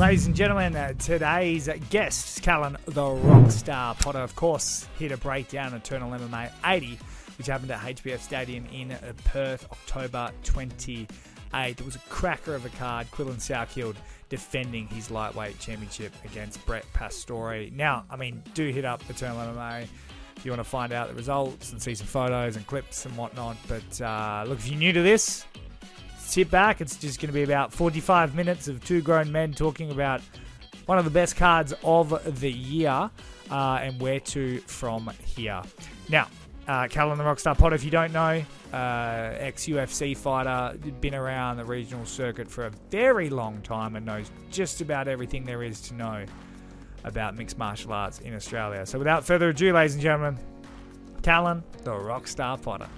Ladies and gentlemen, uh, today's guest, Callan the Rockstar Potter, of course, here to break down Eternal MMA 80, which happened at HBF Stadium in Perth, October 28. It was a cracker of a card. Quillan Salkilld defending his lightweight championship against Brett Pastore. Now, I mean, do hit up Eternal MMA if you want to find out the results and see some photos and clips and whatnot. But uh, look, if you're new to this, sit back. It's just going to be about 45 minutes of two grown men talking about one of the best cards of the year uh, and where to from here. Now, uh, Callan the Rockstar Pot, if you don't know, uh, ex UFC fighter, been around the regional circuit for a very long time and knows just about everything there is to know about mixed martial arts in Australia. So, without further ado, ladies and gentlemen, Callan the Rockstar Potter.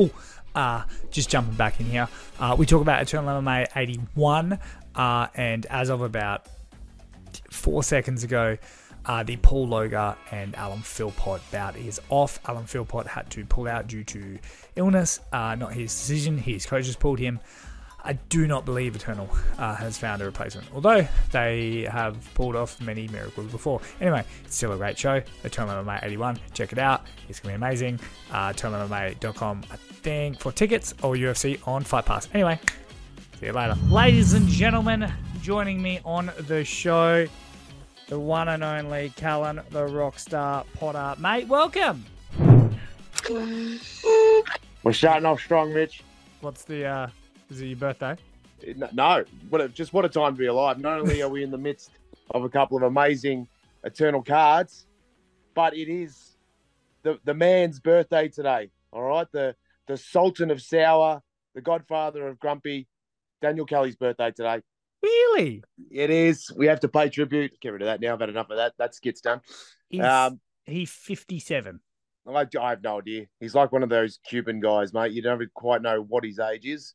Oh, uh, just jumping back in here. Uh, we talk about Eternal MMA 81, uh, and as of about four seconds ago, uh, the Paul Logar and Alan Philpott bout is off. Alan Philpott had to pull out due to illness, uh, not his decision. His coaches pulled him. I do not believe Eternal uh, has found a replacement, although they have pulled off many miracles before. Anyway, it's still a great show. Eternal MMA 81. Check it out. It's going to be amazing. Uh, EternalMMA.com, I think, for tickets or UFC on Fight Pass. Anyway, see you later. Ladies and gentlemen, joining me on the show, the one and only Callan, the Rockstar Potter. Mate, welcome. We're starting off strong, Mitch. What's the, uh, is it your birthday? No, what a, just what a time to be alive. Not only are we in the midst of a couple of amazing eternal cards, but it is the the man's birthday today. All right, the the Sultan of Sour, the Godfather of Grumpy, Daniel Kelly's birthday today. Really? It is. We have to pay tribute. Get rid of that now. I've had enough of that. That skit's done. He's, Um, he's 57. I, I have no idea. He's like one of those Cuban guys, mate. You don't quite know what his age is.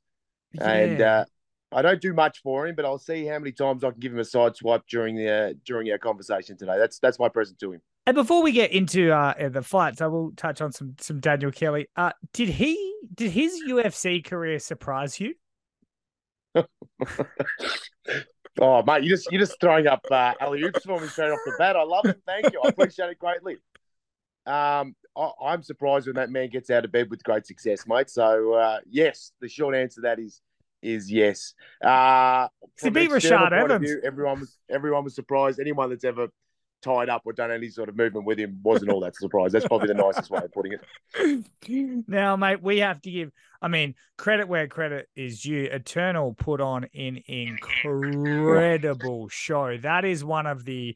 And uh, I don't do much for him, but I'll see how many times I can give him a side swipe during the uh, during our conversation today. That's that's my present to him. And before we get into uh, the fights, I will touch on some some Daniel Kelly. Uh, did he did his UFC career surprise you? Oh, mate, you just you're just throwing up uh, alley oops for me straight off the bat. I love it. Thank you. I appreciate it greatly. Um, I, I'm surprised when that man gets out of bed with great success, mate. So uh, yes, the short answer to that is is yes. Uh, from beat Rashad Evans. view, everyone was everyone was surprised. Anyone that's ever tied up or done any sort of movement with him wasn't all that surprised. That's probably the nicest way of putting it. now, mate, we have to give. I mean, credit where credit is due. Eternal put on an incredible show. That is one of the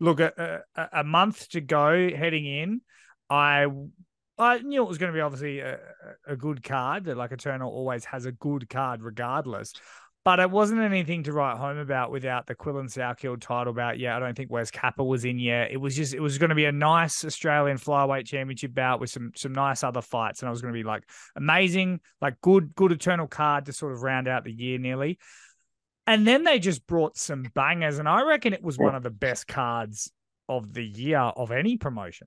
look. A, a, a month to go heading in. I I knew it was going to be obviously a, a good card. Like Eternal always has a good card, regardless. But it wasn't anything to write home about without the Quillan Salkilld title bout. Yeah, I don't think Wes Capper was in yet. It was just it was going to be a nice Australian flyweight championship bout with some some nice other fights, and I was going to be like amazing, like good good Eternal card to sort of round out the year nearly. And then they just brought some bangers, and I reckon it was one of the best cards of the year of any promotion.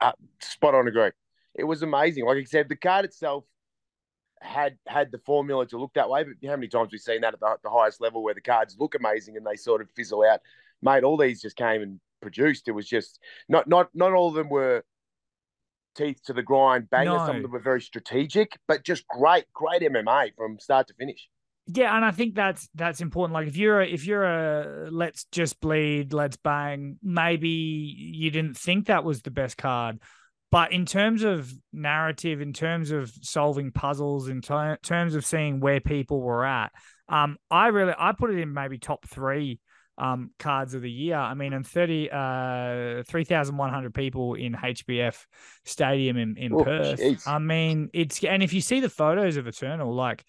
Uh, spot on agree. It was amazing. Like I said, the card itself had had the formula to look that way, but how many times we've seen that at the, the highest level where the cards look amazing and they sort of fizzle out? Mate, all these just came and produced. It was just not not not all of them were teeth to the grind bangers. Some of them were very strategic, but just great, great MMA from start to finish. Yeah, and I think that's that's important. Like if you're a, if you're a let's just bleed, let's bang, maybe you didn't think that was the best card, but in terms of narrative, in terms of solving puzzles, in ter- terms of seeing where people were at, um, I really I put it in maybe top three um cards of the year. I mean, and thirty uh three thousand one hundred people in HBF Stadium in in Oh, Perth. jeez. I mean, it's and if you see the photos of Eternal, like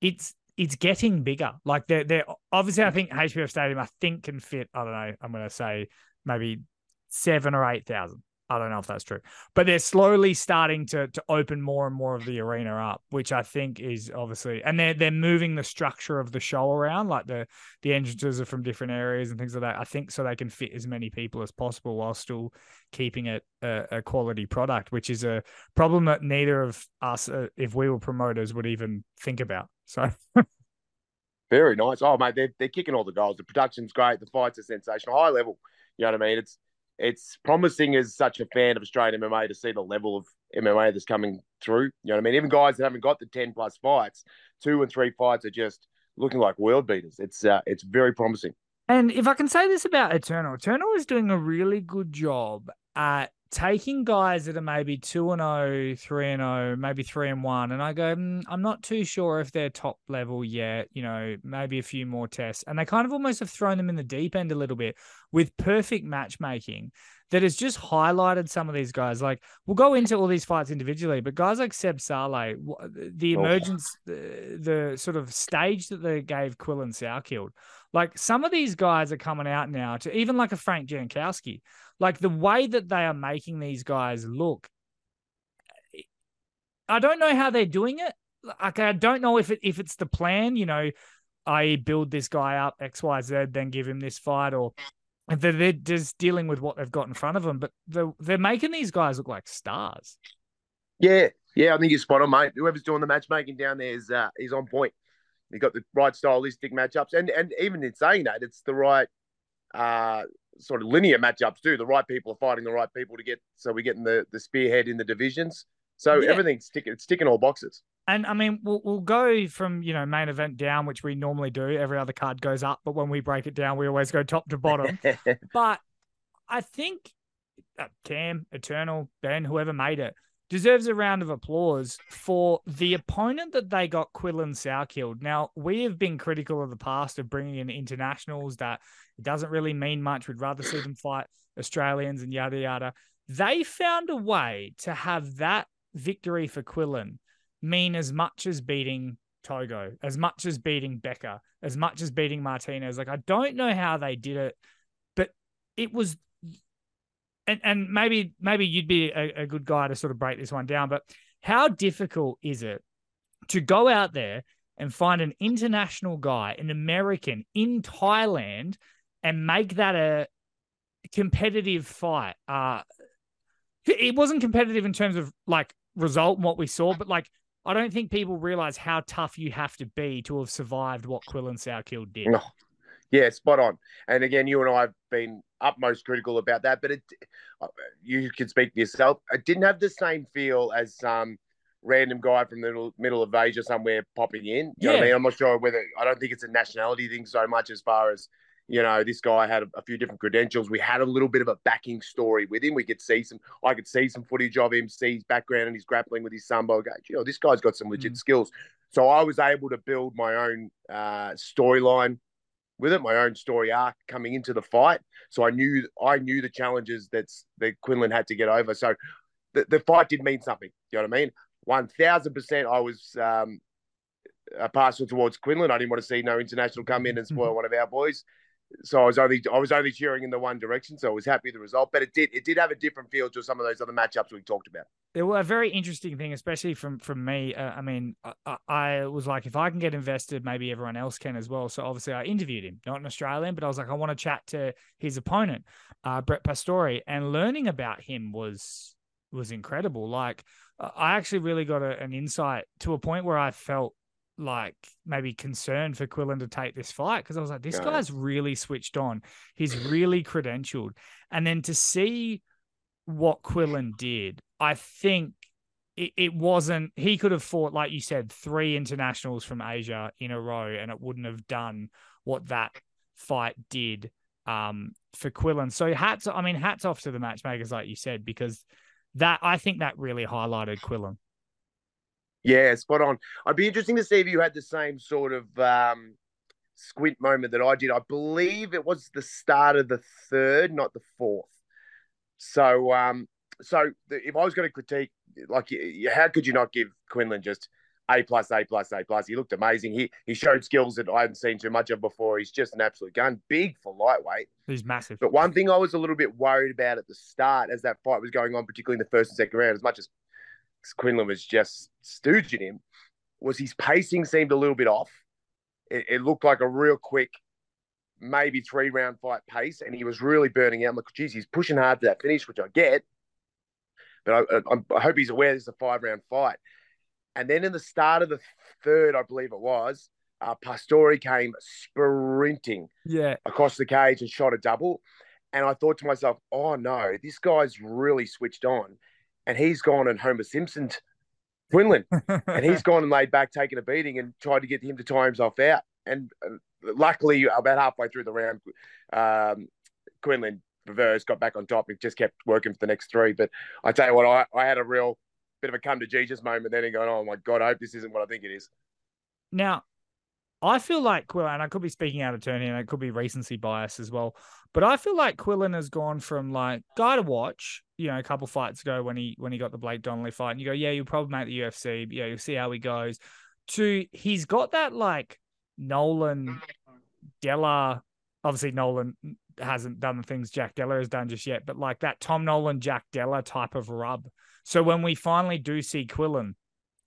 it's it's getting bigger. Like they're they're obviously I think HBF Stadium I think can fit, I don't know, I'm gonna say maybe seven or eight thousand. I don't know if that's true. But they're slowly starting to to open more and more of the arena up, which I think is obviously and they're they're moving the structure of the show around, like the the entrances are from different areas and things like that. I think so they can fit as many people as possible while still keeping it a, a quality product, which is a problem that neither of us, uh, if we were promoters, would even think about. So Very nice. Oh, mate, they're, they're kicking all the goals. The production's great. The fights are sensational. High level. You know what I mean? It's it's promising as such a fan of Australian MMA to see the level of MMA that's coming through. You know what I mean? Even guys that haven't got the 10 plus fights, two and three fights are just looking like world beaters. It's uh, it's very promising. And if I can say this about Eternal, Eternal is doing a really good job at taking guys that are maybe 2 and 0, 3 and 0, maybe 3 and 1 and I go mm, I'm not too sure if they're top level yet, you know, maybe a few more tests. And they kind of almost have thrown them in the deep end a little bit with perfect matchmaking that has just highlighted some of these guys. Like we'll go into all these fights individually, but guys like Seb Szalay, the oh. emergence, oh. the, the, sort of stage that they gave Quillan Salkilld, like some of these guys are coming out now to even like a Frank Jankowski, like the way that they are making these guys look. I don't know how they're doing it. Like I don't know if it if it's the plan, you know, I build this guy up X Y Z, then give him this fight, or they're, they're just dealing with what they've got in front of them. But they're, they're making these guys look like stars. Yeah, yeah, I think you're spot on, mate. Whoever's doing the matchmaking down there is uh, is on point. You've got the right stylistic matchups, and and even in saying that, it's the right uh, sort of linear matchups too. The right people are fighting the right people to get, so we're getting the the spearhead in the divisions. So yeah. everything's sticking, it's ticking all boxes. And I mean, we'll, we'll go from you know main event down, which we normally do. Every other card goes up, but when we break it down, we always go top to bottom. but I think uh, Cam, Eternal, Ben, whoever made it, deserves a round of applause for the opponent that they got Quillan killed. Now, we have been critical of the past of bringing in internationals that it doesn't really mean much. We'd rather see them fight Australians and yada yada. They found a way to have that victory for Quillan mean as much as beating Togo, as much as beating Becker, as much as beating Martinez. Like I don't know how they did it, but it was and and maybe maybe you'd be a, a good guy to sort of break this one down, but how difficult is it to go out there and find an international guy, an American in Thailand, and make that a competitive fight? Uh it wasn't competitive in terms of like result and what we saw, but like I don't think people realize how tough you have to be to have survived what Quillan Salkilld did. Oh, yeah, spot on. And again, you and I have been utmost critical about that, but it, uh, you can speak for yourself. It didn't have the same feel as some um, random guy from the middle, middle of Asia somewhere popping in. You yeah. know what I mean? I'm not sure whether I don't think it's a nationality thing so much as far as you know, this guy had a, a, few different credentials. We had a little bit of a backing story with him. We could see some, I could see some footage of him, see his background and his grappling with his sambo. Go, you know, this guy's got some legit mm. skills. So I was able to build my own uh, storyline with it, my own story arc coming into the fight. So I knew I knew the challenges that's that Quinlan had to get over. So the, the fight did mean something. You know what I mean? One thousand percent. I was um, a partial towards Quinlan. I didn't want to see no international come in and spoil mm-hmm. one of our boys so I was only I was only cheering in the one direction, so I was happy with the result. But it did it did have a different feel to some of those other matchups we talked about. It was a very interesting thing, especially from from me. Uh, I mean, I, I, was like, if I can get invested, maybe everyone else can as well. So obviously, I interviewed him, not an Australian, but I was like, I want to chat to his opponent, uh, Brett Pastore, and learning about him was was incredible. Like, I actually really got a, an insight to a point where I felt like maybe concerned for Quillan to take this fight because I was like, this guy's really switched on. He's really credentialed. And then to see what Quillan did, I think it, it wasn't, he could have fought, like you said, three internationals from Asia in a row and it wouldn't have done what that fight did um, for Quillan. So hats, I mean, hats off to the matchmakers, like you said, because that, I think that really highlighted Quillan. Yeah, spot on. I'd be interesting to see if you had the same sort of um, squint moment that I did. I believe it was the start of the third, not the fourth. So, um, so the, if I was going to critique, like, how could you not give Quinlan just a plus, A plus, A plus? He looked amazing. He he showed skills that I hadn't seen too much of before. He's just an absolute gun, big for lightweight. He's massive. But one thing I was a little bit worried about at the start, as that fight was going on, particularly in the first and second round, as much as Quinlan was just stooging him, was his pacing seemed a little bit off. It, it looked like a real quick, maybe three round fight pace, and he was really burning out. I'm like, geez, he's pushing hard to that finish, which I get. But I, I, I hope he's aware this is a five round fight. And then in the start of the third, I believe it was, uh, Pastore came sprinting Yeah. across the cage and shot a double. And I thought to myself, oh no, this guy's really switched on. And he's gone and Homer Simpson's Quinlan. and he's gone and laid back, taking a beating, and tried to get him to tire himself out. And uh, luckily, about halfway through the round, um, Quinlan reversed, got back on top, and just kept working for the next three. But I tell you what, I, I had a real bit of a come to Jesus moment then and going, oh my God, I hope this isn't what I think it is. Now, I feel like Quillan, and I could be speaking out of turn here, and it could be recency bias as well. But I feel like Quillan has gone from like guy to watch, you know, a couple fights ago when he when he got the Blake Donnelly fight, and you go, yeah, you'll probably make the UFC, but yeah, you'll see how he goes. To he's got that like Nolan Della. Obviously, Nolan hasn't done the things Jack Della has done just yet, but like that Tom Nolan Jack Della type of rub. So when we finally do see Quillan,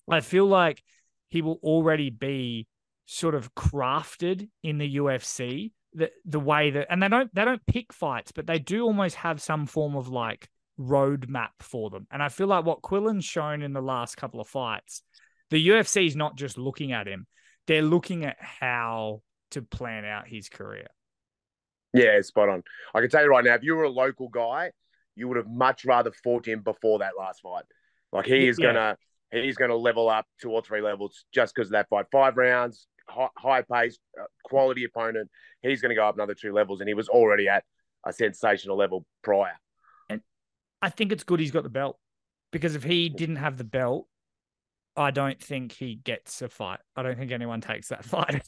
I feel like he will already be sort of crafted in the UFC the the way that and they don't they don't pick fights but they do almost have some form of like roadmap for them and I feel like what Quillan's shown in the last couple of fights the UFC is not just looking at him they're looking at how to plan out his career Yeah, spot on. I can tell you right now, if you were a local guy, you would have much rather fought him before that last fight. Like he is Yeah. gonna, he's gonna level up two or three levels just because of that fight. Five rounds, high, high pace, uh, quality opponent. He's gonna go up another two levels, and he was already at a sensational level prior. And I think it's good he's got the belt because if he didn't have the belt I don't think he gets a fight. I don't think anyone takes that fight.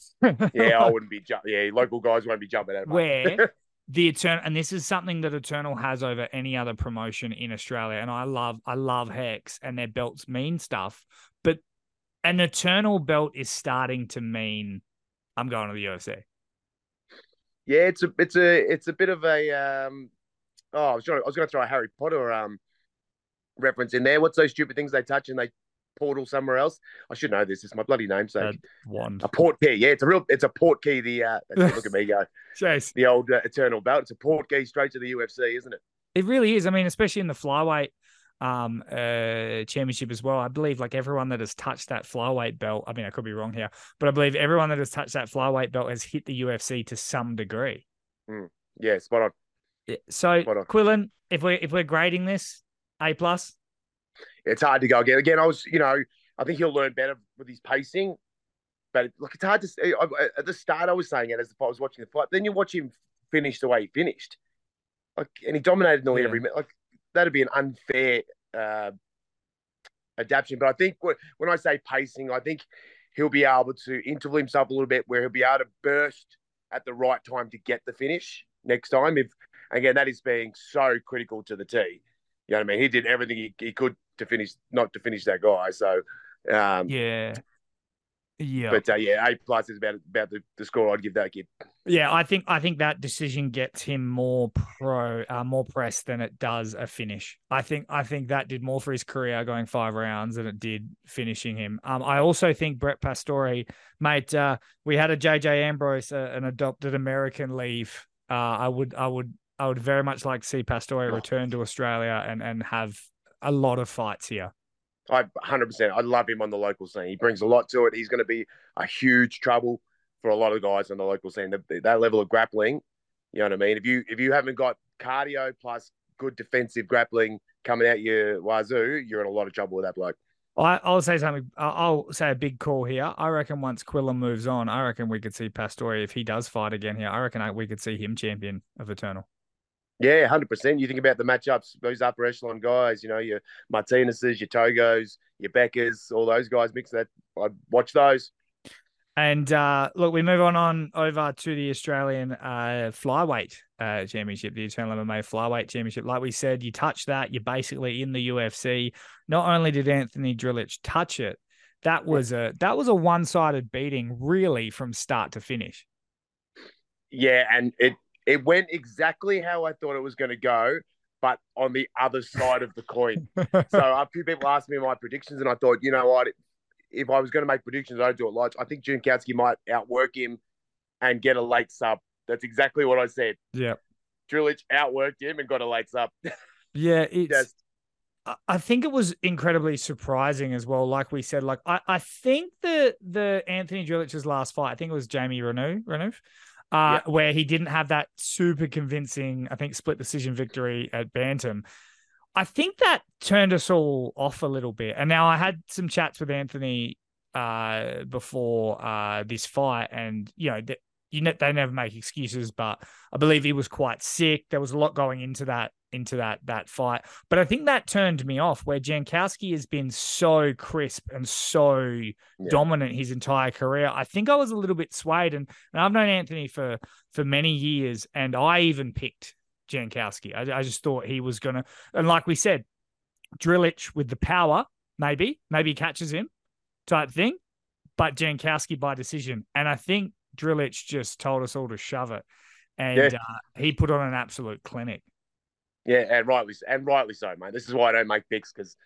Yeah, I wouldn't be. Ju- yeah, local guys won't be jumping at him. where the eternal and this is something that eternal has over any other promotion in australia and i love i love hex and their belts mean stuff but an eternal belt is starting to mean i'm going to the ufc Yeah, it's a it's a it's a bit of a um oh I was trying, I was going to throw a Harry Potter um reference in there. What's those stupid things they touch and they portal somewhere else? I should know this. It's my bloody namesake. Uh, wand a port key. Yeah, it's a real it's a port key. The uh look at me go. Chase. The old uh, eternal belt. It's a port key straight to the UFC, isn't it? it really is i mean especially in the flyweight um uh championship as well i believe like everyone that has touched that flyweight belt i mean i could be wrong here but i believe everyone that has touched that flyweight belt has hit the ufc to some degree Yeah, spot on. So Spot on. quillen if we're if we're grading this a plus It's hard to go again. Again, I was you know I think he'll learn better with his pacing. But look, it's hard to say. I, I- at the start, I was saying it as if I was watching the fight. Then you watch him finish the way he finished, like, and he dominated nearly Yeah. every minute. Like that'd be an unfair uh, adaptation. But I think when, I say pacing, I think he'll be able to interval himself a little bit, where he'll be able to burst at the right time to get the finish next time. If again, that is being so critical to the T. You know what I mean? He did everything he, he could to finish, not to finish that guy. So, um, yeah yeah but uh, yeah, A plus is about about the, the score I'd give that kid. Yeah, I think I think that decision gets him more pro, uh, more press than it does a finish. I think I think that did more for his career going five rounds than it did finishing him. Um, I also think Brett Pastore, mate, uh, we had a JJ Ambrose, uh, an adopted American, leave. Uh, I would I would I would very much like to see Pastore return to Australia and and have a lot of fights here. I 100%. I love him on the local scene. He brings a lot to it. He's going to be a huge trouble for a lot of guys on the local scene. That, that level of grappling, you know what I mean? If you if you haven't got cardio plus good defensive grappling coming out your wazoo, you're in a lot of trouble with that bloke. I, I'll say something. I'll say a big call here. I reckon once Quillan moves on, I reckon we could see Pastore if he does fight again here. I reckon I, we could see him champion of Eternal. Yeah, hundred percent. You think about the matchups, those upper echelon guys. You know, your Martinez's, your Togos, your Beckers, all those guys. Mix that. I'd watch those. And uh, look, we move on on over to the Australian uh, flyweight uh, championship, the Eternal MMA flyweight championship. Like we said, you touch that, you're basically in the UFC. Not only did Anthony Drilich touch it, that was a that was a one sided beating, really, from start to finish. Yeah, and it it went exactly how I thought it was going to go, but on the other side of the coin. So a few people asked me my predictions, and I thought, you know what? If I was going to make predictions, I'd do it live. I think Jankowski might outwork him and get a late sub. That's exactly what I said. yeah, Drilich outworked him and got a late sub. yeah, it's. Just I think it was incredibly surprising as well. Like we said, like I, I think the the Anthony Drilich's last fight, I think it was Jamie Reneau, Reneau, uh, yeah. where he didn't have that super convincing, I think, split decision victory at Bantam. I think that turned us all off a little bit. And now I had some chats with Anthony uh, before uh, this fight, and you know, you know, they never make excuses, but I believe he was quite sick. There was a lot going into that into that that fight, but I think that turned me off. Where Jankowski has been so crisp and so yeah. dominant his entire career, I think I was a little bit swayed. And, and I've known Anthony for for many years, and I even picked Jankowski. I, I just thought he was gonna, and like we said, Drilich with the power, maybe maybe catches him, type thing, but Jankowski by decision, and I think Drilich just told us all to shove it, and yeah. uh, he put on an absolute clinic. Yeah, and rightly and rightly so, mate. This is why I don't make picks because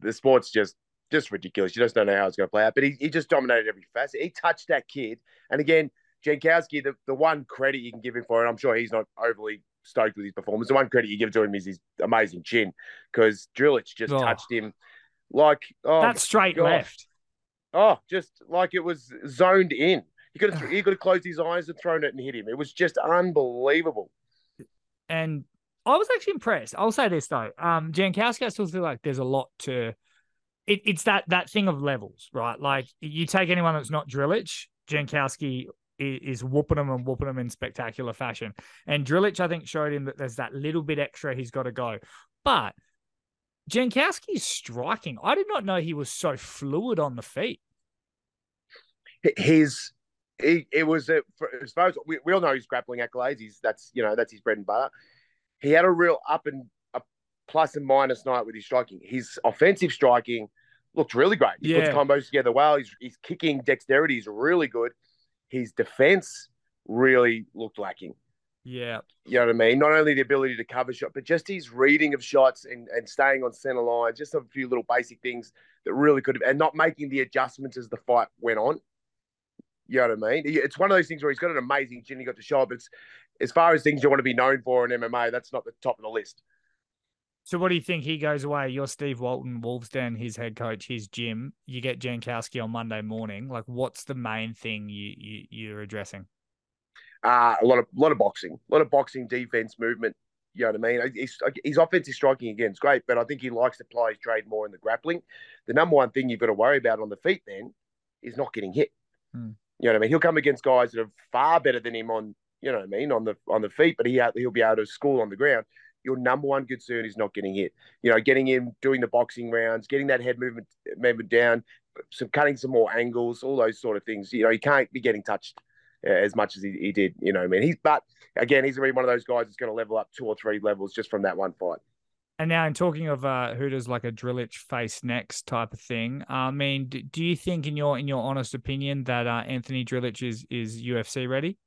the sport's just just ridiculous. You just don't know how it's going to play out. But he, he just dominated every facet. He touched that kid, and again, Jankowski, the, the one credit you can give him for it, I'm sure he's not overly stoked with his performance. The one credit you give to him is his amazing chin because Drilich just oh. touched him like oh, that straight gosh. left. Oh, just like it was zoned in. He could have he could have closed his eyes and thrown it and hit him. It was just unbelievable. And I was actually impressed. I'll say this though, um, Jankowski, I still feel like there's a lot to. It, it's that that thing of levels, right? Like you take anyone that's not Drilich, Jankowski is, is whooping them and whooping them in spectacular fashion. And Drilich, I think, showed him that there's that little bit extra he's got to go. But Jankowski's striking. I did not know he was so fluid on the feet. His he, it was a, as far as we, we all know his grappling accolades. He's that's you know that's his bread and butter. He had a real up and a plus and minus night with his striking. His offensive striking looked really great. He yeah. puts combos together well. He's, his kicking dexterity is really good. His defense really looked lacking. Yeah. You know what I mean? Not only the ability to cover shot, but just his reading of shots and, and staying on center line, just a few little basic things that really could have, and not making the adjustments as the fight went on. You know what I mean? It's one of those things where he's got an amazing chin. He got to show up. It's as far as things you want to be known for in MMA, that's not the top of the list. So, what do you think? He goes away. You're Steve Walton, Wolves Den, his head coach, his gym. You get Jankowski on Monday morning. Like, what's the main thing you, you you're addressing? Uh, a lot of lot of boxing, a lot of boxing, defense, movement. You know what I mean? His, his offensive striking again is great, but I think he likes to play his trade more in the grappling. The number one thing you've got to worry about on the feet then is not getting hit. Hmm. You know what I mean? He'll come against guys that are far better than him on, you know what I mean, on the on the feet, but he he'll be able to score on the ground. Your number one concern is not getting hit. You know, getting him doing the boxing rounds, getting that head movement movement down, some cutting some more angles, all those sort of things. You know, he can't be getting touched uh, as much as he, he did. You know, I mean, he's but again, he's to be one of those guys that's going to level up two or three levels just from that one fight. And now, in talking of uh, who does like a Drilich face next type of thing, I mean, do, do you think, in your in your honest opinion, that uh, Anthony Drilich is is UFC ready?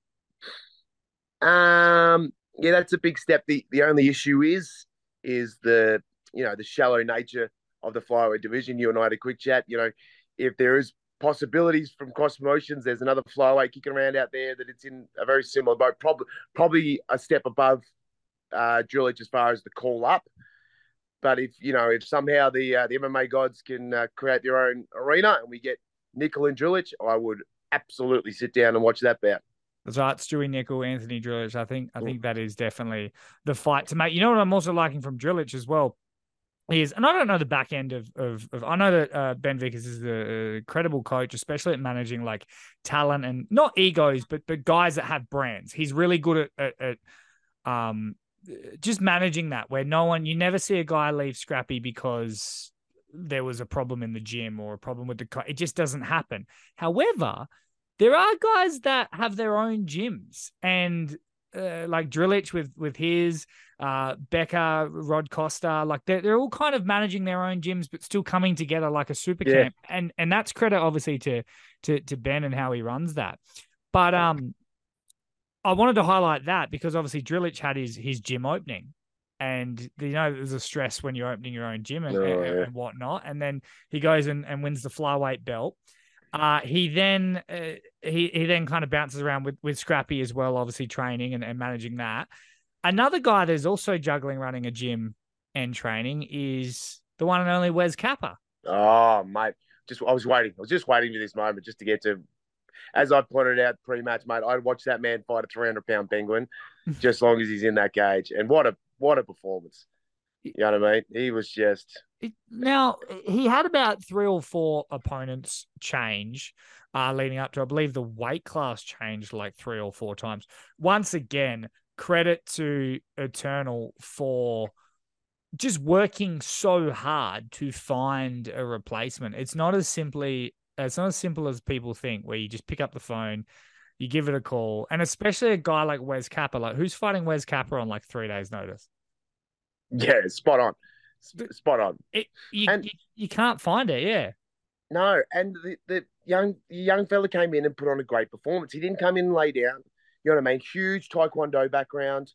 Um, yeah, that's a big step. the The only issue is is the you know the shallow nature of the flyweight division. You and I had a quick chat. You know, if there is possibilities from cross promotions, there's another flyweight kicking around out there that it's in a very similar boat, probably probably a step above uh, Drilich as far as the call up. But if you know, if somehow the uh, the MMA gods can uh, create their own arena and we get Nicoll and Drilich, I would absolutely sit down and watch that bout. That's right, Stewie Nicoll, Anthony Drilich. I think I think that is definitely the fight to make. You know what I'm also liking from Drilich as well is, and I don't know the back end of of, of I know that uh, Ben Vickers is a credible coach, especially at managing like talent and not egos, but but guys that have brands. He's really good at, at, at um just managing that where no one you never see a guy leave scrappy because there was a problem in the gym or a problem with the co- it just doesn't happen however there are guys that have their own gyms and uh, like Drilich with with his uh Becker, Rod Costa, like they're, they're all kind of managing their own gyms but still coming together like a super yeah. camp and and that's credit obviously to to to Ben and how he runs that but um I wanted to highlight that because obviously Drilich had his his gym opening, and you know there's a stress when you're opening your own gym and, oh, and, yeah. and whatnot. And then he goes and, and wins the flyweight belt. Uh, he then uh, he he then kind of bounces around with with Scrappy as well, obviously training and, and managing that. Another guy that's also juggling running a gym and training is the one and only Wes Capper. Oh, mate, just I was waiting. I was just waiting for this moment just to get to. As I pointed out pre-match, mate, I'd watch that man fight a 300 pound penguin, just as long as he's in that cage. And what a what a performance! You know what I mean? He was just. Now he had about three or four opponents change uh, leading up to. I believe the weight class changed like three or four times. Once again, credit to Eternal for just working so hard to find a replacement. It's not as simply it's not as simple as people think, where you just pick up the phone, you give it a call, and especially a guy like Wes Capper, like who's fighting Wes Capper on like three days' notice. Yeah, spot on, spot on. It, you, and, you, you can't find it, yeah. No, and the, the young the young fella came in and put on a great performance. He didn't come in and lay down. You know what I mean? Huge taekwondo background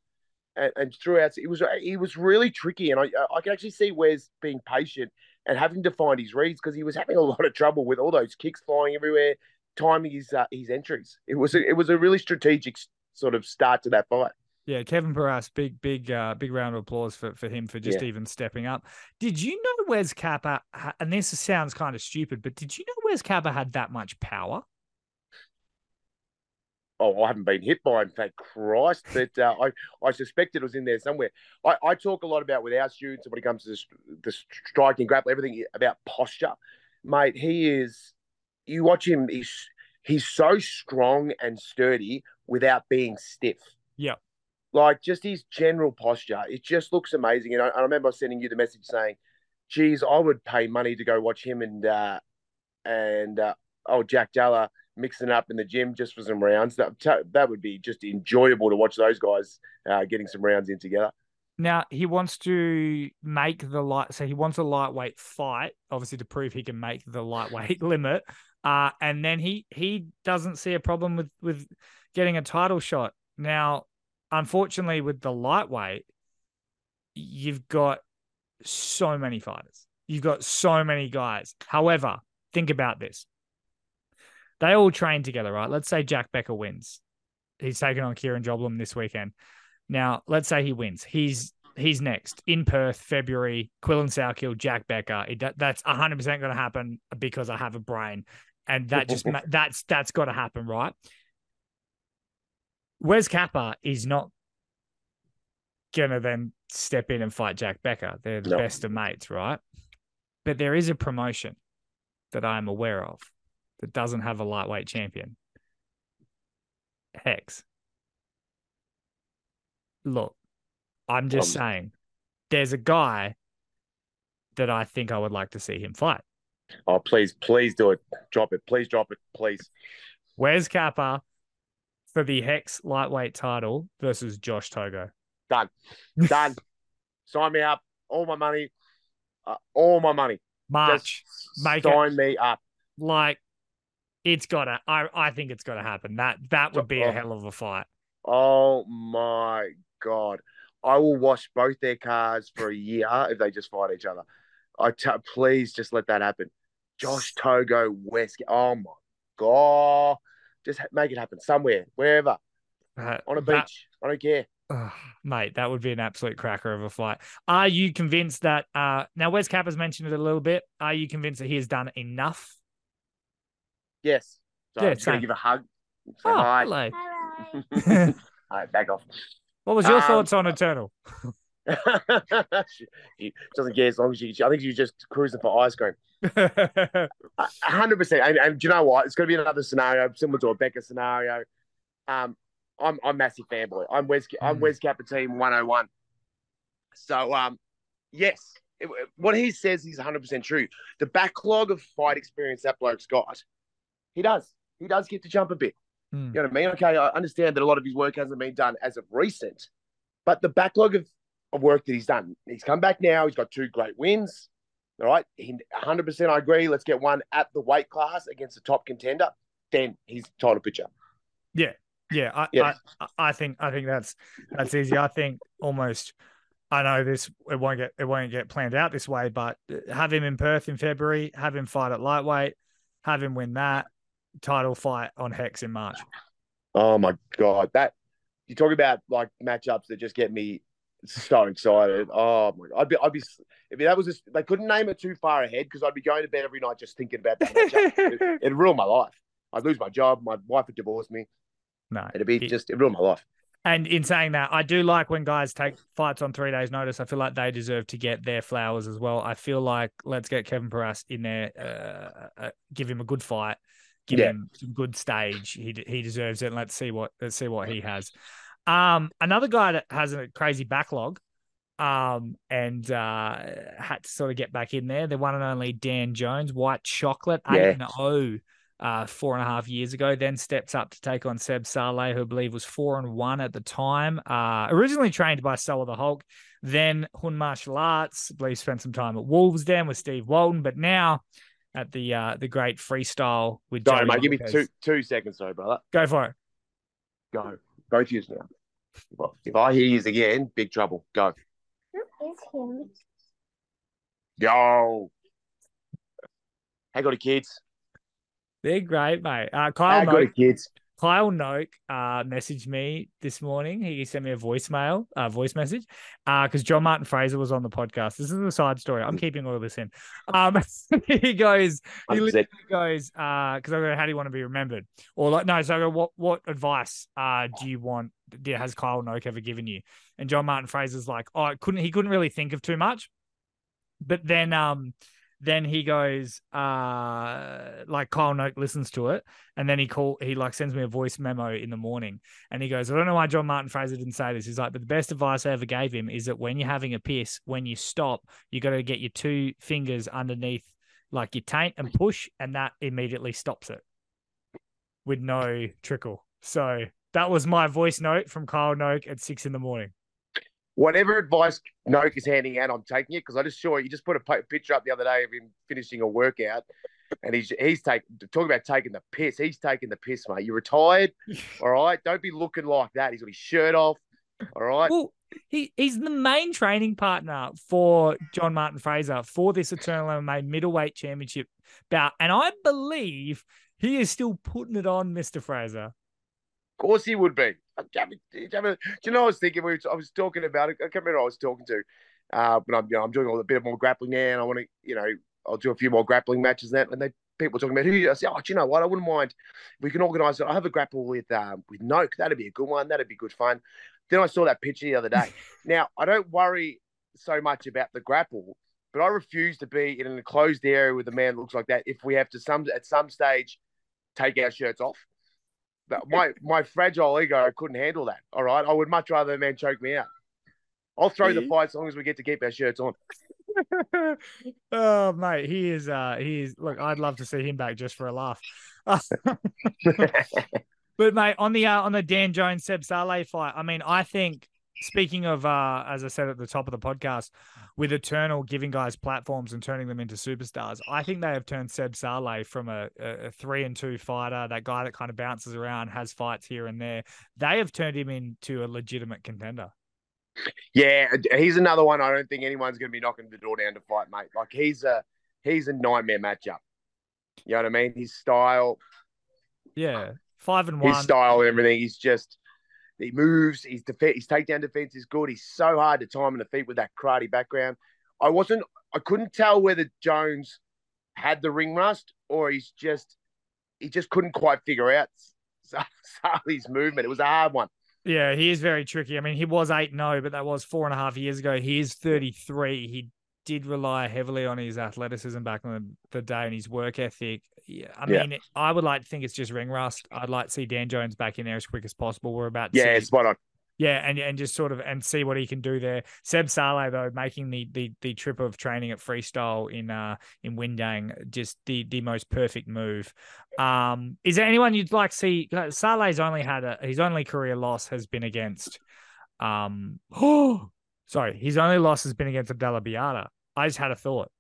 and, and throughout it was he was really tricky, and I I can actually see Wes being patient and having to find his reads because he was having a lot of trouble with all those kicks flying everywhere, timing his uh, his entries. It was a, it was a really strategic sort of start to that fight. Yeah, Kevin Piras, big, big, uh, big round of applause for, for him for just yeah. even stepping up. Did you know Wes Capper, and this sounds kind of stupid, but did you know Wes Capper had that much power? oh, I haven't been hit by him, thank Christ. But uh, I, I suspected it was in there somewhere. I, I talk a lot about with our students when it comes to the, the striking, grapple, everything about posture. Mate, he is, you watch him, he's, he's so strong and sturdy without being stiff. Yeah. Like just his general posture, it just looks amazing. And I, I remember sending you the message saying, geez, I would pay money to go watch him and, uh, and, uh, oh, Jack Dalla mixing up in the gym just for some rounds. That that would be just enjoyable to watch those guys uh, getting some rounds in together. Now he wants to make the light, so he wants a lightweight fight, obviously to prove he can make the lightweight limit. Uh, and then he he doesn't see a problem with with getting a title shot. Now, unfortunately, with the lightweight, you've got so many fighters. You've got so many guys. However, think about this. They all train together, right? Let's say Jack Becker wins. He's taking on Kieran Joblum this weekend. Now, let's say he wins. He's he's next in Perth, February. Quillan Salkilld, Jack Becker. It, that's hundred percent going to happen because I have a brain, and that just that's that's got to happen, right? Wes Capper is not gonna then step in and fight Jack Becker. They're the no. best of mates, right? But there is a promotion that I am aware of that doesn't have a lightweight champion. Hex. Look, I'm just um, saying, there's a guy that I think I would like to see him fight. Oh, please, please do it. Drop it. Please drop it. Please. Where's Capper for the Hex lightweight title versus Josh Togo? Done. Done. Sign me up. All my money. Uh, all my money. March. Just Make sign it. me up. Like, it's gotta. I I think it's gotta happen. That that would be a hell of a fight. Oh my god! I will wash both their cars for a year if they just fight each other. I t- please just let that happen. Josh Togo West. Oh my god! Just make it happen somewhere, wherever, uh, on a beach. That, I don't care. Oh, mate, that would be an absolute cracker of a fight. Are you convinced that uh now Wes Cap has mentioned it a little bit? Are you convinced that he has done enough Yes. So yeah, I'm just going to give a hug. Say oh, hi. hello. All right, back off. What was your um, thoughts on Eternal? she doesn't care as long as she. I think she's just cruising for ice cream. hundred percent. And, and do you know what? It's going to be another scenario similar to a Becker scenario. Um, I'm I'm massive fanboy. I'm Wes. I'm mm. Wes Capper team 101. So um, yes, it, what he says is 100 percent true. The backlog of fight experience that bloke's got he does. He does get to jump a bit. Mm. You know what I mean? Okay, I understand that a lot of his work hasn't been done as of recent, but the backlog of, of work that he's done, he's come back now. He's got two great wins. All right, he, 100% I agree. Let's get one at the weight class against a top contender. Then he's title picture. Yeah, yeah. I, yeah. I, I think I think that's that's easy. I think almost. I know this it won't get it won't get planned out this way, but have him in Perth in February, have him fight at lightweight, have him win that, title fight on Hex in March. Oh my god, that you talk about like matchups that just get me So excited! Oh my! God. I'd be, I'd be. If that was, just, they couldn't name it too far ahead because I'd be going to bed every night just thinking about that it, it'd ruin my life. I'd lose my job. My wife would divorce me. No, It'd be just it ruined my life. And in saying that, I do like when guys take fights on three days' notice. I feel like they deserve to get their flowers as well. I feel like let's get Kevin Piras in there, uh, uh, give him a good fight, give Yeah. him some good stage. He he deserves it. And let's see what let's see what he has. Um, another guy that has a crazy backlog, um, and uh, had to sort of get back in there. The one and only Dan Jones, White Chocolate, eight Yeah. and zero uh, four and a half years ago. Then steps up to take on Seb Szalay, who I believe was four and one at the time. Uh, originally trained by Stella the Hulk, then Hun Martial Arts. I believe spent some time at Wolves Den with Steve Walton, but now at the uh, the great freestyle with Sorry, Joey mate. Give me two two seconds, though, brother. Go for it. Go. Both yous now. If I- If I hear yous again, big trouble. Go. Who is him. Yo. Hey, got the kids. They're great, mate. Uh, Kyle Hey, got the kids. Kyle Noke uh, messaged me this morning. He sent me a voicemail, uh, voice message, because John Martin Fraser was on the podcast. This is a side story. I'm keeping all this in. Um, he goes, he 100%. literally goes, uh, because I go, how do you want to be remembered? Or like, no, so I go, what what advice uh do you want? Has Kyle Noke ever given you? And John Martin Fraser's like, oh, I couldn't he couldn't really think of too much, but then um. Then he goes, uh, like Kyle Noke listens to it, and then he call he like sends me a voice memo in the morning, and he goes, I don't know why John Martin Fraser didn't say this. He's like, but the best advice I ever gave him is that when you're having a piss, when you stop, you got to get your two fingers underneath like your taint and push, and that immediately stops it with no trickle. So that was my voice note from Kyle Noke at six in the morning. Whatever advice Noke is handing out, I'm taking it because I just saw you just put a picture up the other day of him finishing a workout, and he's he's taking talking about taking the piss. He's taking the piss, mate. You're retired, all right. Don't be looking like that. He's got his shirt off, all right. Well, he, he's the main training partner for John Martin Fraser for this Eternal MMA middleweight championship bout. And I believe he is still putting it on, Mr. Fraser. Of course he would be. Do you know I was thinking? We I was talking about it. I can't remember who I was talking to. Uh, but I'm, you know, I'm doing a bit more grappling now, and I want to, you know, I'll do a few more grappling matches. And that, and they people talking about who. I said, oh, do you know what? I wouldn't mind. We can organise it. I have a grapple with um, with Noke. That'd be a good one. That'd be good fun. Then I saw that picture the other day. now I don't worry so much about the grapple, but I refuse to be in an enclosed area with a man that looks like that. If we have to some at some stage take our shirts off. But my my fragile ego couldn't handle that. All right, I would much rather a man choke me out. I'll throw the fight as long as we get to keep our shirts on. oh mate, he is uh he is look, I'd love to see him back just for a laugh. but mate, on the uh, on the Dan Jones Seb Szalay fight, I mean, I think speaking of uh as I said at the top of the podcast, with Eternal giving guys platforms and turning them into superstars, I think they have turned Seb Szalay from a, a, a three and two fighter, that guy that kind of bounces around, has fights here and there. They have turned him into a legitimate contender. Yeah, he's another one. I don't think anyone's going to be knocking the door down to fight, mate. Like he's a he's a nightmare matchup. You know what I mean? His style, Yeah. Five and one. his style, and everything. He's just he moves. His defense, his takedown defense is good. He's so hard to time in the feet with that karate background. I wasn't. I couldn't tell whether Jones had the ring rust or he's just he just couldn't quite figure out Szalay's movement. It was a hard one. Yeah, he is very tricky. I mean, he was 8 0, but that was four and a half years ago. He is 33. He did rely heavily on his athleticism back in the, the day and his work ethic. Yeah, I Yeah. mean, I would like to think it's just ring rust. I'd like to see Dan Jones back in there as quick as possible. We're about to Yeah, see spot on. yeah, and and just sort of and see what he can do there. Seb Szalay though making the the the trip of training at freestyle in uh in Windang just the the most perfect move. Um, is there anyone you'd like to see? Szalay's only had a his only career loss has been against. Um, oh, sorry, his only loss has been against Abdallah Biata. I just had a thought.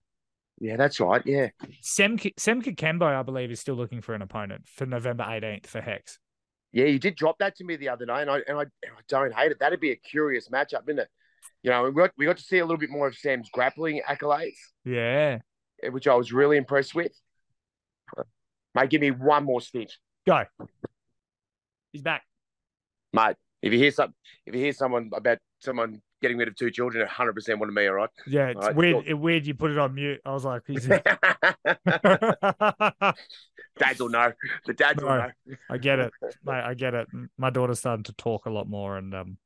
Yeah, that's right. Yeah. Sem Sem Kembo, I believe, is still looking for an opponent for November 18th for Hex. Yeah, you did drop that to me the other day, and I and I, and I don't hate it. That'd be a curious matchup, isn't it? You know, we got we got to see a little bit more of Sam's grappling accolades, Yeah, which I was really impressed with. Mate, give me one more stitch, go. He's back. mate. If you hear some, if you hear someone about someone getting rid of two children 100 percent wanted me. All right. Yeah, it's weird. cool. It, weird you put it on mute. I was like, is dads will know. The dads will No. know. I get it, mate. I get it. My daughter's starting to talk a lot more, and um,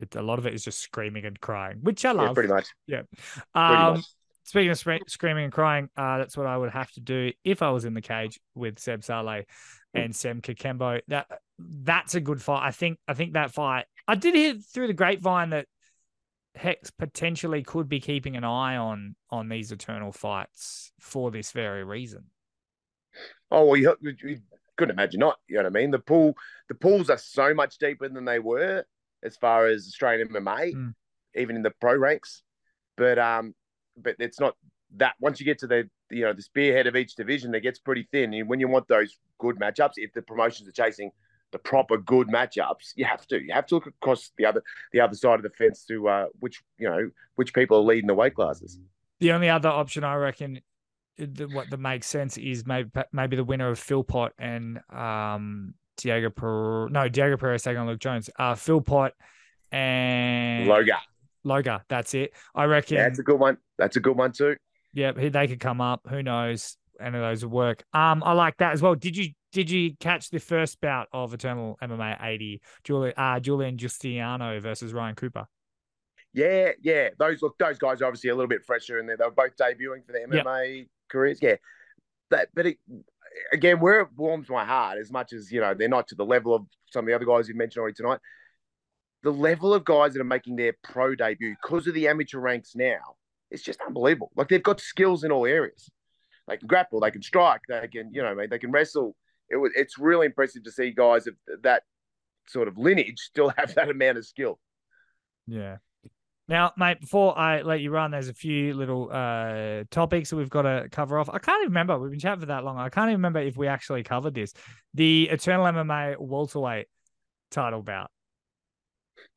it, a lot of it is just screaming and crying, which I Yeah, love. pretty much. Yeah. um, much. speaking of scre- screaming and crying, uh, that's what I would have to do if I was in the cage with Seb Szalay and Sam Kakembo. That that's a good fight. I think. I think that fight. I did hear through the grapevine that Hex potentially could be keeping an eye on on these eternal fights for this very reason. Oh well, you, you couldn't imagine not. You know what I mean? The pool, the pools are so much deeper than they were as far as Australian MMA, Mm. even in the pro ranks. But um, but it's not that. Once you get to the you know the spearhead of each division, it gets pretty thin. And when you want those good matchups, if the promotions are chasing the proper good matchups, you have to you have to look across the other the other side of the fence to uh, which you know which people are leading the weight classes. The only other option I reckon the, what that makes sense is maybe maybe the winner of Philpot and um Diego per no Diego Perez taking on Luke Jones. Uh Philpot and Loga, Loga, that's it. I reckon. yeah, that's a good one. That's a good one too. Yeah, they could come up. Who knows? Any of those would work. Um, I like that as well. Did you did you catch the first bout of Eternal MMA 80? Julian uh, Julian Guistiniano versus Ryan Cooper. Yeah, yeah. Those look, those guys are obviously a little bit fresher, and they they were both debuting for their Yep. MMA careers. Yeah, that. But it, again, where it warms my heart, as much as you know, they're not to the level of some of the other guys you mentioned already tonight. The level of guys that are making their pro debut because of the amateur ranks now, it's just unbelievable. Like they've got skills in all areas. They can grapple, they can strike, they can, you know, they can wrestle. It was, it's really impressive to see guys of that sort of lineage still have that amount of skill. Yeah. Now, mate, before I let you run, there's a few little uh topics that we've got to cover off. I can't even remember. We've been chatting for that long. I can't even remember if we actually covered this. The Eternal MMA welterweight title bout.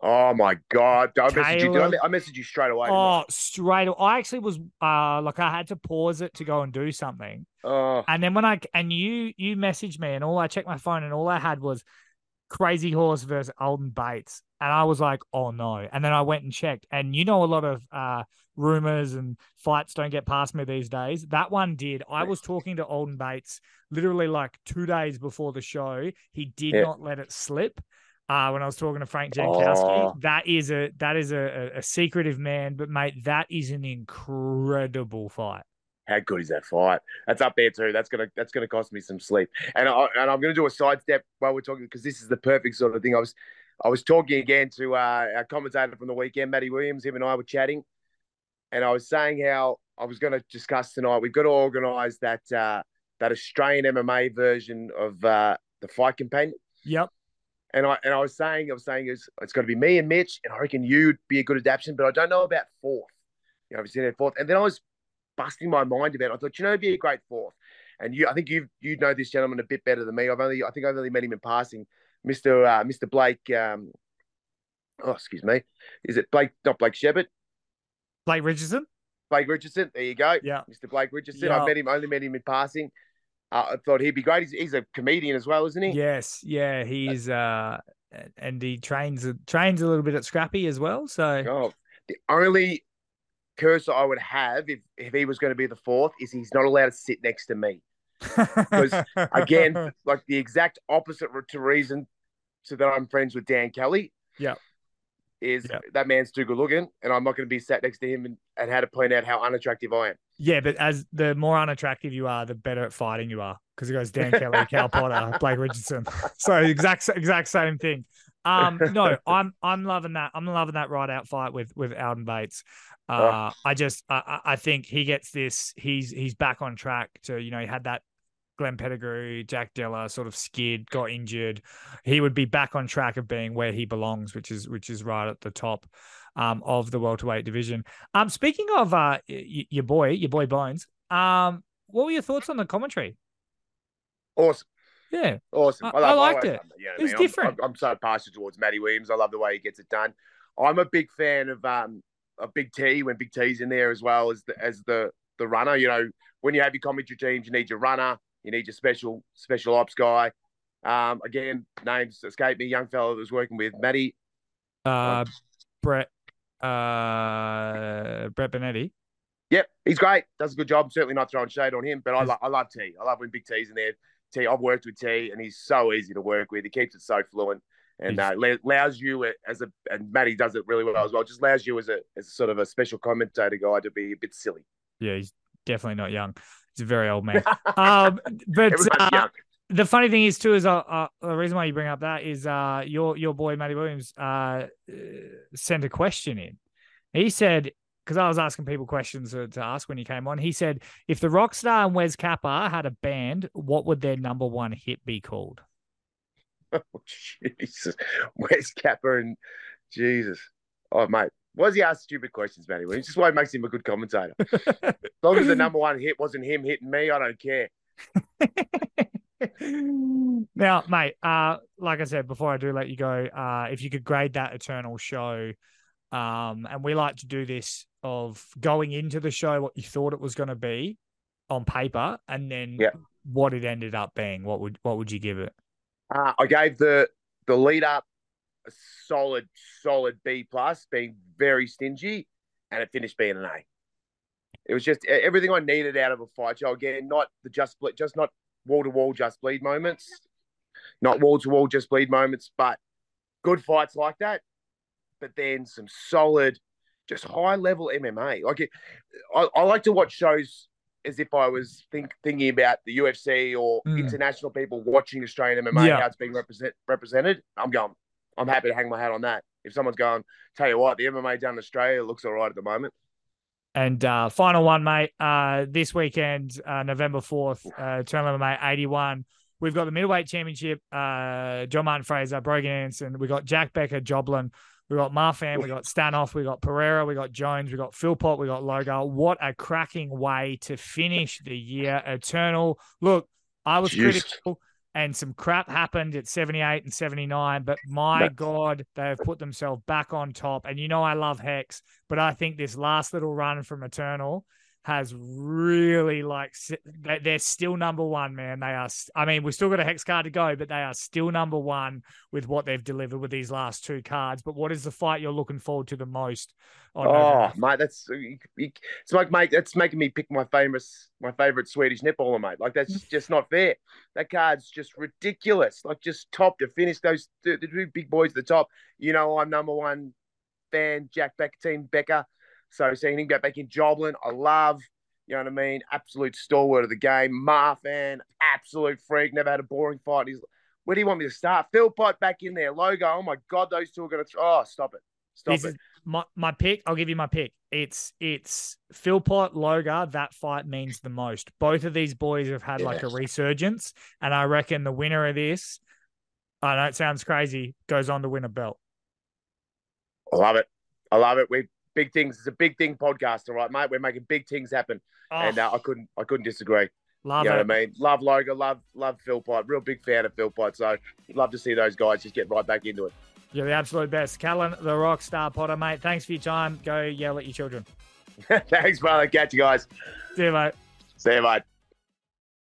Oh my god! I messaged you. I, I messaged you straight away. Oh, straight. away. I actually was uh like I had to pause it to go and do something. Oh, And then when I and you you messaged me and all I checked my phone and all I had was Krazy Horse versus Aldin Bates. And I was like, oh no. And then I went and checked. And you know a lot of uh rumors and fights don't get past me these days. That one did. I was talking to Aldin Bates literally like two days before the show. He did Yeah. not let it slip. Uh, when I was talking to Frank Jankowski, Oh. that is a that is a, a, a secretive man, but mate, that is an incredible fight. how good is that fight? That's up there too. That's gonna that's gonna cost me some sleep. And I, and I'm gonna do a sidestep while we're talking because this is the perfect sort of thing. I was I was talking again to uh, our commentator from the weekend, Matty Williams. Him and I were chatting, and I was saying how I was going to discuss tonight. We've got to organise that uh, that Australian MMA version of uh, the Fight Companion. Yep. And I and I was saying, I was saying it's, it's got to be me and Mitch, and I reckon you'd be a good adaptation, but I don't know about fourth. You know, obviously that fourth. And then I was busting my mind about. It. I thought, you know, it'd be a great fourth. And you, I think you you know this gentleman a bit better than me. I've only, I think I've only met him in passing, Mister uh, Mister Blake. Um, oh, excuse me, is it Blake? Not Blake Shepard. Blake Richardson. Blake Richardson. There you go. Yeah. Mr. Blake Richardson. Yeah. I met him, only met him in passing. I thought he'd be great. He's, he's a comedian as well, isn't he? Yes, yeah, he's uh and he trains trains a little bit at Scrappy as well. So Oh, the only curse I would have if, if he was going to be the fourth is he's not allowed to sit next to me. Because again, like the exact opposite to reason so that I'm friends with Dan Kelly. Yeah. Is Yeah. that man's too good looking and I'm not going to be sat next to him and, and how to point out how unattractive I am. yeah, but as the more unattractive you are, the better at fighting you are. Because it goes Dan Kelly, Cal Potter, Blake Richardson. So exact exact same thing. Um, no, I'm I'm loving that. I'm loving that right out fight with with Aldin Bates. Uh, I just I I think he gets this. He's he's back on track to you know he had that Glenn Pettigrew, Jack Della sort of skid, got injured. He would be back on track of being where he belongs, which is which is right at the top um, of the welterweight division. Um, speaking of uh, y- your boy, your boy Bones. Um, what were your thoughts on the commentary? Awesome. Yeah, Awesome. I- I liked always it. You know It was I mean? Different. I'm, I'm so partial towards Matty Williams. I love the way he gets it done. I'm a big fan of um of Big T when Big T's in there as well as the as the the runner. You know, when you have your commentary teams, you need your runner, you need your special special ops guy. Um, again, names escape me. Young fellow that was working with Matty. uh, Brett Uh, Brett Benetti. Yep, he's great. Does a good job. Certainly not throwing shade on him, but I, lo- I love T. I love when Big T's in there. T, I've worked with T, and he's so easy to work with. He keeps it so fluent, and uh, allows you as a and Matty does it really well as well. Just allows you as a as sort of a special commentator guy to be a bit silly. Yeah, he's definitely not young. He's a very old man. um, but uh, the funny thing is too is uh, uh, the reason why you bring up that is uh your your boy Matty Williams uh sent a question in. He said because I was asking people questions to, to ask when you came on. He said if the Rockstar and Wes Capper had a band, what would their number one hit be called? Oh Jesus, Wes Capper and Jesus. Oh mate, why does he ask stupid questions, Matty? It's just why it makes him a good commentator. as long as the number one hit wasn't him hitting me, I don't care. now, mate, uh, like I said before, I do let you go. Uh, if you could grade that Eternal show, um, and we like to do this of going into the show what you thought it was going to be on paper, and then yeah. what it ended up being. What would what would you give it? Uh, I gave the the lead up a solid, solid B plus, being very stingy, and it finished being an A. It was just everything I needed out of a fight show. Again, not the just bleed, just not wall to wall just bleed moments, not wall to wall just bleed moments, but good fights like that. But then some solid, just high level MMA. Like it, I, I like to watch shows as if I was think, thinking about the UFC or mm. international people watching Australian MMA, yeah. how it's being represent, represented. I'm going, I'm happy to hang my hat on that. If someone's going, tell you what, the MMA down in Australia looks all right at the moment. And uh, final one, mate. Uh, this weekend, uh, November 4th, uh, Eternal MMA 81. We've got the middleweight championship, uh, John Martin Fraser, Brogan Anderson. We've got Jack Becker, Joblin. We got Marfan, we got Stanoff, we got Pereira, we got Jones, we got Philpott, we got Logo. What a cracking way to finish the year. Eternal. Look, I was Jeez. critical and some crap happened at 78 and 79, but my God, they have put themselves back on top. And you know, I love Hex, but I think this last little run from Eternal has really like they're still number one, man. They are. I mean, we've still got a hex card to go, but they are still number one with what they've delivered with these last two cards. But what is the fight you're looking forward to the most? oh, November? mate, that's it's like mate, that's making me pick my famous my favorite Swedish netballer, mate. Like that's just not fair. That card's just ridiculous. Like just top to finish those the, the two big boys at the top. You know, I'm number one fan, Jack Becker, Team Becker. So seeing him back in Joblin, I love. You know what I mean? Absolute stalwart of the game. Marfan, absolute freak. Never had a boring fight. He's where do you want me to start? Philpott back in there. Logo. Oh my god, those two are going to. Th- oh, stop it. Stop this it. my my pick. I'll give you my pick. It's it's Philpott Logar. That fight means the most. Both of these boys have had like a resurgence, and I reckon the winner of this, I know it sounds crazy, goes on to win a belt. I love it. I love it. We big things. It's a big thing podcast, all right, mate. We're making big things happen, oh. and uh, I couldn't, I couldn't disagree. Love you know it. what I mean? Love Logo, love, love Philpott. Real big fan of Philpott. So love to see those guys just get right back into it. You're the absolute best, Callan, the rock star Potter, mate. Thanks for your time. Go yell at your children. Thanks, brother. Catch you guys. See you, mate. See you, mate.